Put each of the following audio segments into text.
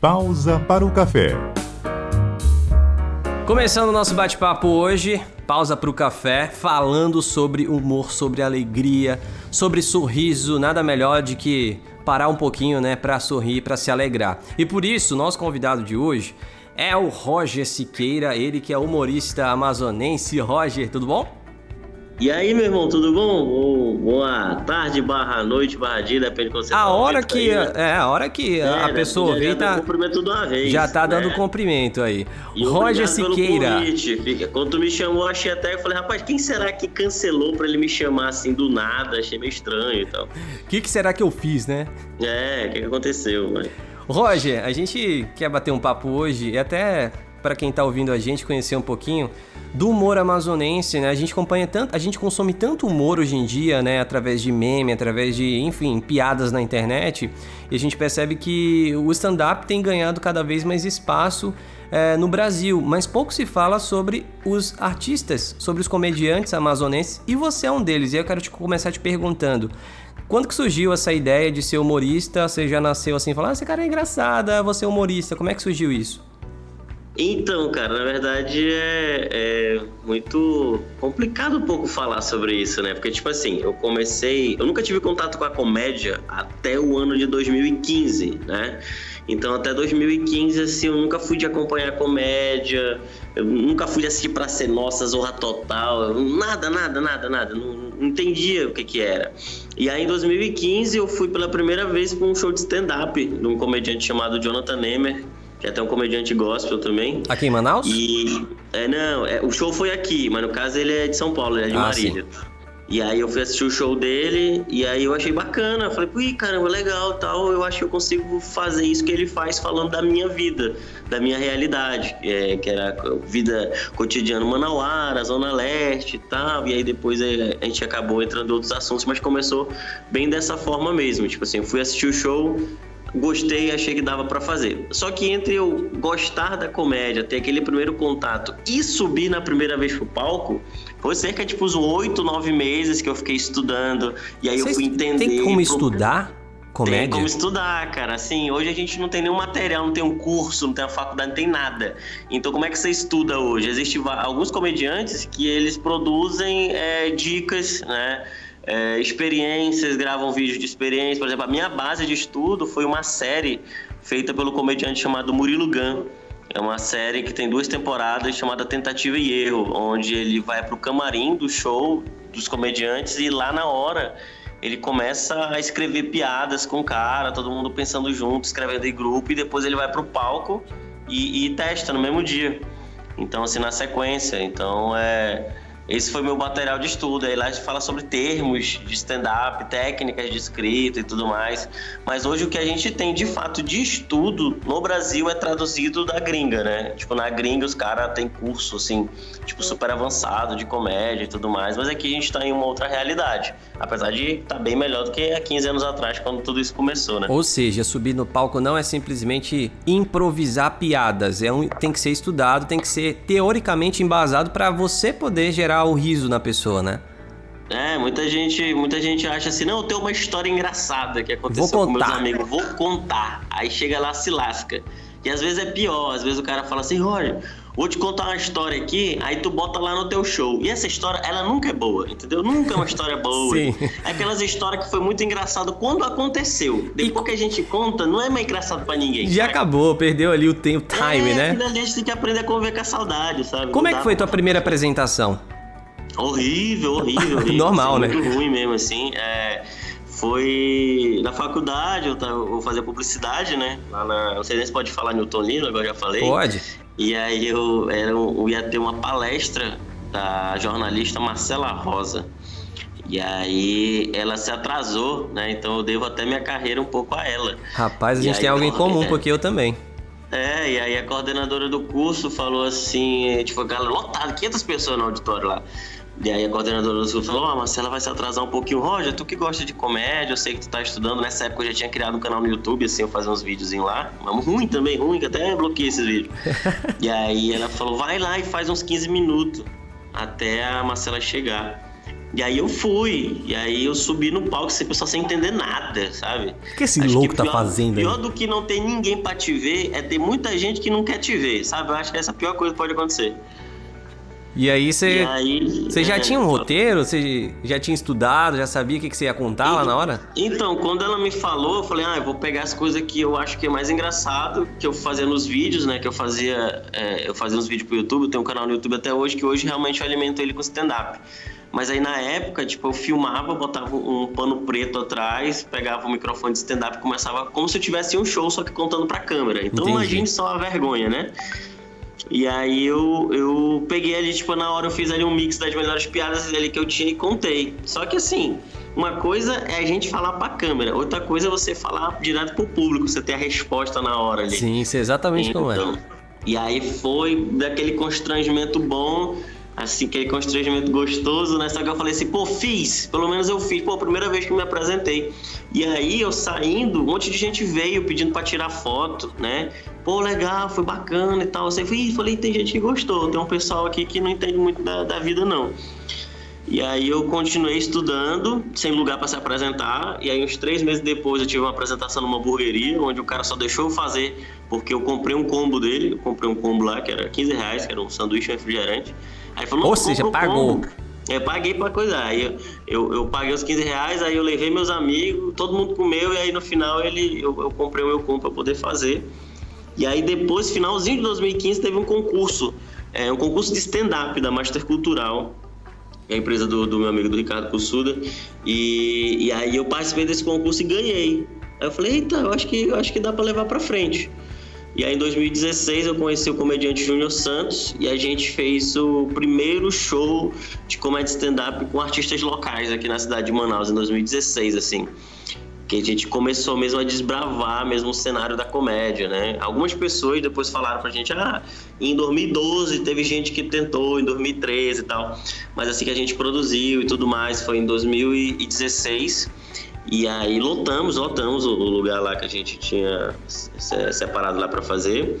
Pausa para o café. Começando o nosso bate-papo hoje, pausa para o café, falando sobre humor, sobre alegria, sobre sorriso, nada melhor de que parar um pouquinho, né, para sorrir, para se alegrar. E por isso, nosso convidado de hoje é o Roger Siqueira, ele que é humorista amazonense. Roger, tudo bom? E aí, meu irmão, tudo bom? Boa tarde, barra noite, barra dia, depende de quando você a tá hora que aí, né? É, a hora que É, a né? pessoa Já- ouvir já tá. cumprimento de uma vez, Já tá dando né? cumprimento aí. E Roger Siqueira. convite. Quando tu me chamou, achei até, eu falei, rapaz, quem será que cancelou pra ele me chamar assim do nada? Achei meio estranho e tal. O que, que será que eu fiz, né? É, o que, que aconteceu, mano? Roger, a gente quer bater um papo hoje e até para quem tá ouvindo a gente conhecer um pouquinho do humor amazonense, né? A gente acompanha tanto, a gente consome tanto humor hoje em dia, né, através de meme, através de, enfim, piadas na internet, e a gente percebe que o stand-up tem ganhado cada vez mais espaço é, no Brasil, mas pouco se fala sobre os artistas, sobre os comediantes amazonenses, e você é um deles. E eu quero te começar te perguntando, quando que surgiu essa ideia de ser humorista? Você já nasceu assim, falando, ah, esse cara é engraçada, você é humorista. Como é que surgiu isso? Então, cara, na verdade é, é muito complicado um pouco falar sobre isso, né? Porque, tipo assim, eu comecei. Eu nunca tive contato com a comédia até o ano de 2015, né? Então, até 2015, assim, eu nunca fui de acompanhar comédia, eu nunca fui de assistir pra ser nossa, Zorra Total, nada, nada, nada, nada. Não, não entendia o que que era. E aí, em 2015, eu fui pela primeira vez pra um show de stand-up de um comediante chamado Jonathan Nemer, que é até um comediante gospel também. Aqui em Manaus? E. É, não, é, o show foi aqui, mas no caso ele é de São Paulo, ele é de Ah, Marília. E aí eu fui assistir o show dele e aí eu achei bacana. Falei, ui, caramba, legal tal. Eu acho que eu consigo fazer isso que ele faz falando da minha vida, da minha realidade, é, que era a vida cotidiana Manauara, Zona Leste e tal. E aí depois é, a gente acabou entrando em outros assuntos, mas começou bem dessa forma mesmo. Tipo assim, eu fui assistir o show, gostei, achei que dava pra fazer. Só que entre eu gostar da comédia, ter aquele primeiro contato e subir na primeira vez pro palco, foi cerca de tipo, uns oito, nove meses que eu fiquei estudando. E aí eu Vocês fui entender. Tem como estudar comédia? Tem como estudar, cara. Assim, hoje a gente não tem nenhum material, não tem um curso, não tem uma faculdade, não tem nada. Então, como é que você estuda hoje? Existem alguns comediantes que eles produzem é, dicas, né? É, experiências, gravam vídeos de experiência. Por exemplo, a minha base de estudo foi uma série feita pelo comediante chamado Murilo Gun. É uma série que tem duas temporadas chamada Tentativa e Erro, onde ele vai pro camarim do show dos comediantes e lá na hora ele começa a escrever piadas com o cara, todo mundo pensando junto, escrevendo em grupo, e depois ele vai pro palco e, e testa no mesmo dia. Então, assim, na sequência. Então, é. Esse foi meu material de estudo. Aí lá a gente fala sobre termos de stand-up, técnicas de escrita e tudo mais. Mas hoje o que a gente tem de fato de estudo no Brasil é traduzido da gringa, né? Tipo, na gringa os caras têm curso, assim, tipo, super avançado de comédia e tudo mais. Mas aqui a gente tá em uma outra realidade. Apesar de estar tá bem melhor do que há 15 anos atrás, quando tudo isso começou, né? Ou seja, subir no palco não é simplesmente improvisar piadas, é um, tem que ser estudado, tem que ser teoricamente embasado para você poder gerar o riso na pessoa, né? É, muita gente, muita gente acha assim, não, eu tenho uma história engraçada que aconteceu com meus amigos, vou contar. Aí chega lá, se lasca. E às vezes é pior, às vezes o cara fala assim, olha, vou te contar uma história aqui, aí tu bota lá no teu show. E essa história, ela nunca é boa, entendeu? Nunca é uma história boa. Sim. É aquelas histórias que foi muito engraçado quando aconteceu. Depois que a gente conta, não é mais engraçado pra ninguém. Já sabe? acabou, perdeu ali o tempo, time, é, né? a gente tem que aprender a conviver com a saudade, sabe? Como Não é que foi pra- tua primeira apresentação? Horrível, horrível, horrível. Normal, assim, né? Muito ruim mesmo, assim. É, foi na faculdade, eu, vou fazer publicidade, né? Lá na, não sei nem se pode falar Newton Lino, agora já falei. Pode? E aí eu, era, eu ia ter uma palestra da jornalista Marcela Rosa. E aí ela se atrasou, né? Então eu devo até minha carreira um pouco a ela. Rapaz, a gente aí, tem algo em pô, comum, é. porque eu também. É, e aí a coordenadora do curso falou assim, tipo, galera, lotado, 500 pessoas no auditório lá. E aí a coordenadora do curso falou, ó, Marcela vai se atrasar um pouquinho. Roger, tu que gosta de comédia, eu sei que tu tá estudando. Nessa época eu já tinha criado um canal no YouTube, assim, eu fazia uns videozinhos lá. Mas ruim também, ruim, que até bloqueei esses vídeos. e aí ela falou, vai lá e faz uns 15 minutos até a Marcela chegar. E aí eu fui, e aí eu subi no palco, sem pessoal sem entender nada, sabe? O que esse acho louco que tá pior, tá fazendo aí? Pior do que não ter ninguém para te ver é ter muita gente que não quer te ver, sabe? Eu acho que essa é a pior coisa que pode acontecer. E aí você. Você já é, tinha um roteiro? Você já tinha estudado, já sabia o que, que você ia contar lá na hora? Então, quando ela me falou, eu falei, ah, eu vou pegar as coisas que eu acho que é mais engraçado, que eu fazia nos vídeos, né? Que eu fazia. É, eu fazia uns vídeos pro YouTube, eu tenho um canal no YouTube até hoje, que hoje realmente eu alimento ele com stand-up. Mas aí na época, tipo, eu filmava, botava um pano preto atrás, pegava o microfone de stand-up e começava como se eu tivesse um show, só que contando pra câmera. Então Entendi. imagine só a vergonha, né? E aí eu, eu peguei ali, tipo, na hora eu fiz ali um mix das melhores piadas ali que eu tinha e contei. Só que assim, uma coisa é a gente falar pra câmera, outra coisa é você falar direto pro público, você ter a resposta na hora ali. Sim, isso é exatamente então, como é. Então, e aí foi daquele constrangimento bom assim, aquele constrangimento gostoso, né? Só que eu falei assim, pô, fiz, pelo menos eu fiz, pô, primeira vez que me apresentei. E aí eu saindo, um monte de gente veio pedindo para tirar foto, né? Pô, legal, foi bacana e tal. Eu falei, falei, tem gente que gostou, tem um pessoal aqui que não entende muito da, da vida, não. E aí eu continuei estudando, sem lugar para se apresentar. E aí uns três meses depois eu tive uma apresentação numa hamburgueria, onde o cara só deixou eu fazer, porque eu comprei um combo dele, eu comprei um combo lá que era 15 reais, que era um sanduíche refrigerante. Aí falou, Ou seja, pagou. Eu paguei pra coisa. Aí eu, eu, eu, paguei os 15 reais, aí eu levei meus amigos, todo mundo comeu, e aí no final ele, eu, eu comprei o meu combo pra poder fazer. E aí depois, finalzinho de 2015, teve um concurso. É, um concurso de stand-up da Master Cultural, é a empresa do, do meu amigo do Ricardo Cussuda. E, e aí eu participei desse concurso e ganhei. Aí eu falei, eita, eu acho que, eu acho que dá para levar para frente. E aí em 2016 eu conheci o comediante Júnior Santos e a gente fez o primeiro show de comédia stand-up com artistas locais aqui na cidade de Manaus em 2016, assim. Que a gente começou mesmo a desbravar mesmo o cenário da comédia, né? Algumas pessoas depois falaram pra gente, ah, em 2012 teve gente que tentou, em 2013 e tal. Mas assim que a gente produziu e tudo mais, foi em 2016 e aí lotamos, lotamos o lugar lá que a gente tinha separado lá para fazer.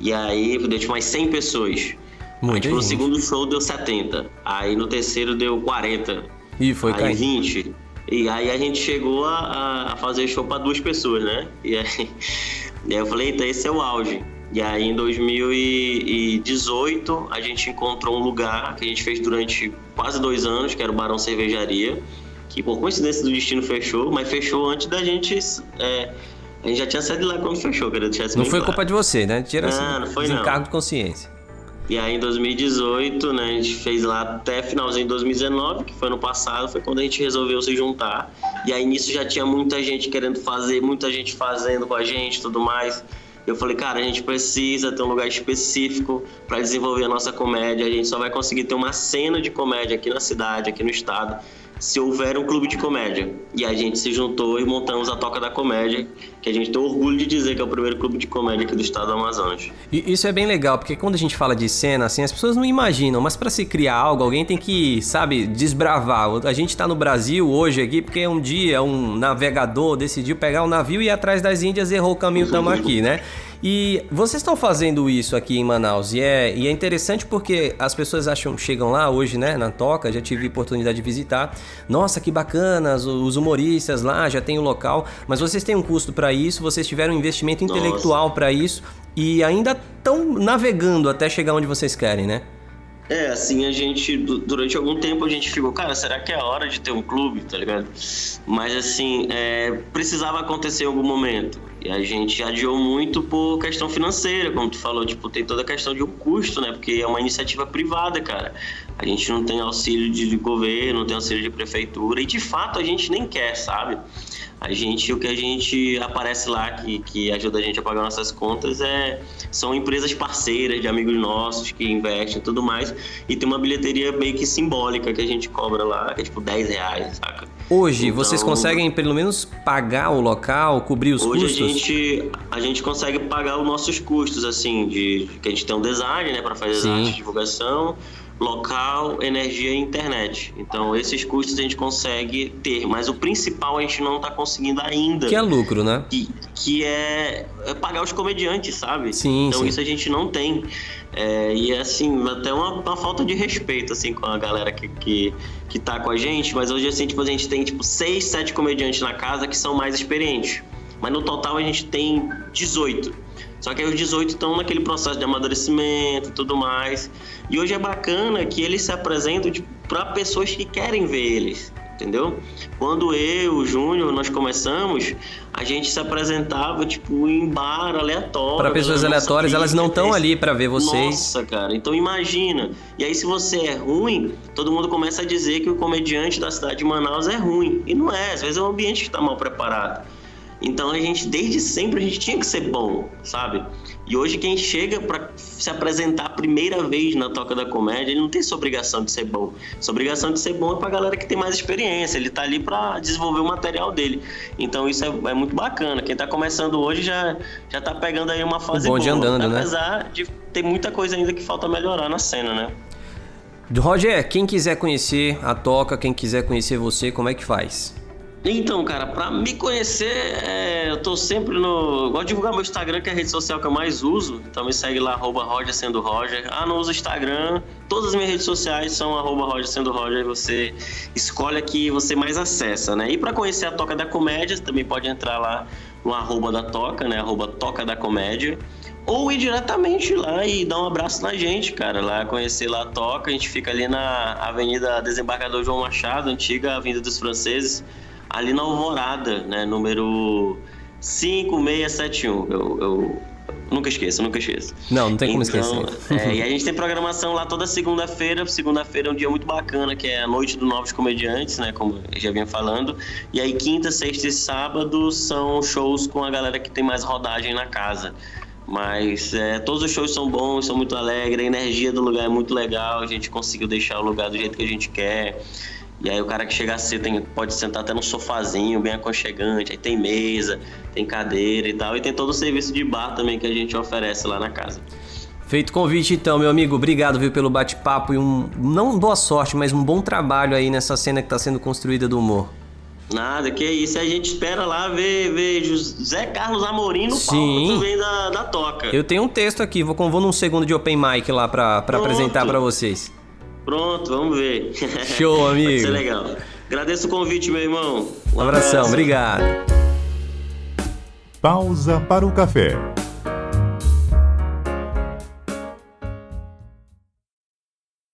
E aí deu tipo mais 100 pessoas. Muito aí, tipo, no segundo show deu 70. Aí no terceiro deu 40. E foi aí caindo. 20. E aí a gente chegou a, a fazer show para duas pessoas, né? E aí, e aí eu falei, eita, esse é o auge. E aí em 2018 a gente encontrou um lugar que a gente fez durante quase dois anos, que era o Barão Cervejaria que por coincidência do destino fechou, mas fechou antes da gente. É, a gente já tinha saído lá quando fechou, queria deixar isso Não foi claro. culpa de você, né? Tira assim, não, não foi desencargo não. de consciência. E aí em 2018, né, a gente fez lá até finalzinho de 2019, que foi ano passado, foi quando a gente resolveu se juntar. E aí nisso já tinha muita gente querendo fazer, muita gente fazendo com a gente tudo mais. Eu falei, cara, a gente precisa ter um lugar específico para desenvolver a nossa comédia. A gente só vai conseguir ter uma cena de comédia aqui na cidade, aqui no estado, se houver um clube de comédia. E a gente se juntou e montamos a Toca da Comédia, que a gente tem orgulho de dizer que é o primeiro clube de comédia aqui do estado do Amazonas. E isso é bem legal, porque quando a gente fala de cena, assim, as pessoas não imaginam, mas para se criar algo, alguém tem que, sabe, desbravar. A gente está no Brasil hoje aqui porque um dia um navegador decidiu pegar um navio e ir atrás das Índias errou o caminho, estamos aqui, né? E vocês estão fazendo isso aqui em Manaus e é, e é interessante porque as pessoas acham, chegam lá hoje, né, na Toca, já tive oportunidade de visitar. Nossa, que bacana, os humoristas lá, já tem o local, mas vocês têm um custo para isso, vocês tiveram um investimento intelectual para isso e ainda estão navegando até chegar onde vocês querem, né? É, assim, a gente, durante algum tempo a gente ficou, cara, será que é a hora de ter um clube, tá ligado? Mas assim, é, precisava acontecer em algum momento. A gente adiou muito por questão financeira, como tu falou, tipo, tem toda a questão de um custo, né? Porque é uma iniciativa privada, cara. A gente não tem auxílio de governo, não tem auxílio de prefeitura, e de fato a gente nem quer, sabe? A gente, o que a gente aparece lá que, que ajuda a gente a pagar nossas contas é são empresas parceiras de amigos nossos que investem e tudo mais. E tem uma bilheteria meio que simbólica que a gente cobra lá, que é tipo 10 reais, saca? Hoje, então, vocês conseguem pelo menos pagar o local, cobrir os hoje custos? Hoje a gente, a gente consegue pagar os nossos custos, assim, de que a gente tem um design, né, para fazer arte de divulgação local, energia e internet. Então, esses custos a gente consegue ter, mas o principal a gente não está conseguindo ainda. Que é lucro, né? Que, que é, é pagar os comediantes, sabe? Sim, Então, sim. isso a gente não tem. É, e é assim, até uma, uma, falta de respeito, assim, com a galera que, que, que tá com a gente. Mas hoje, assim, tipo, a gente tem, tipo, seis, sete comediantes na casa que são mais experientes. Mas no total a gente tem 18. Só que aí os 18 estão naquele processo de amadurecimento e tudo mais. E hoje é bacana que eles se apresentam tipo, para pessoas que querem ver eles, entendeu? Quando eu, o Júnior, nós começamos, a gente se apresentava tipo em bar aleatório. Para pessoas aleatórias, elas não estão ali para ver vocês. Nossa, cara. Então imagina. E aí se você é ruim, todo mundo começa a dizer que o comediante da cidade de Manaus é ruim. E não é, às vezes é um ambiente que está mal preparado. Então a gente, desde sempre, a gente tinha que ser bom, sabe? E hoje quem chega para se apresentar a primeira vez na Toca da Comédia, ele não tem essa obrigação de ser bom. Essa obrigação de ser bom é pra galera que tem mais experiência, ele tá ali para desenvolver o material dele. Então isso é, é, muito bacana. Quem tá começando hoje já, já tá pegando aí uma fase boa. andando, né? Apesar de ter muita coisa ainda que falta melhorar na cena, né? Roger, quem quiser conhecer a Toca, quem quiser conhecer você, como é que faz? Então, cara, pra me conhecer, é, eu tô sempre no. Gosto de divulgar meu Instagram, que é a rede social que eu mais uso. Então me segue lá, arroba Roger sendo Roger. Ah, não uso Instagram. Todas as minhas redes sociais são arroba Roger sendo Roger. Você escolhe a que você mais acessa, né? E para conhecer a Toca da Comédia, também pode entrar lá no arroba da Toca, né? Arroba Toca da Comédia. Ou ir diretamente lá e dar um abraço na gente, cara. Lá conhecer lá a Toca. A gente fica ali na Avenida Desembargador João Machado, antiga Avenida dos Franceses ali na Alvorada, né? Número 5671. Eu, eu nunca esqueço, nunca esqueço. Não, não tem como então, esquecer. É, e a gente tem programação lá toda segunda-feira. Segunda-feira é um dia muito bacana, que é a Noite dos Novos Comediantes, né? Como eu já vinha falando. E aí, quinta, sexta e sábado são shows com a galera que tem mais rodagem na casa. Mas é, todos os shows são bons, são muito alegres, a energia do lugar é muito legal, a gente conseguiu deixar o lugar do jeito que a gente quer. E aí o cara que chega assim tem, pode sentar até num sofazinho bem aconchegante, aí tem mesa, tem cadeira e tal, e tem todo o serviço de bar também que a gente oferece lá na casa. Feito convite então, meu amigo, obrigado viu, pelo bate-papo e um não boa sorte, mas um bom trabalho aí nessa cena que está sendo construída do humor. Nada, que isso. A gente espera lá ver, ver José Carlos Amorim no Sim. palco também da, da toca. Eu tenho um texto aqui, vou, vou num segundo de open mic lá para apresentar para vocês. Pronto, vamos ver. Show, amigo. Vai ser legal. Agradeço o convite, meu irmão. Um, um abração, abraço. obrigado. Pausa para o café.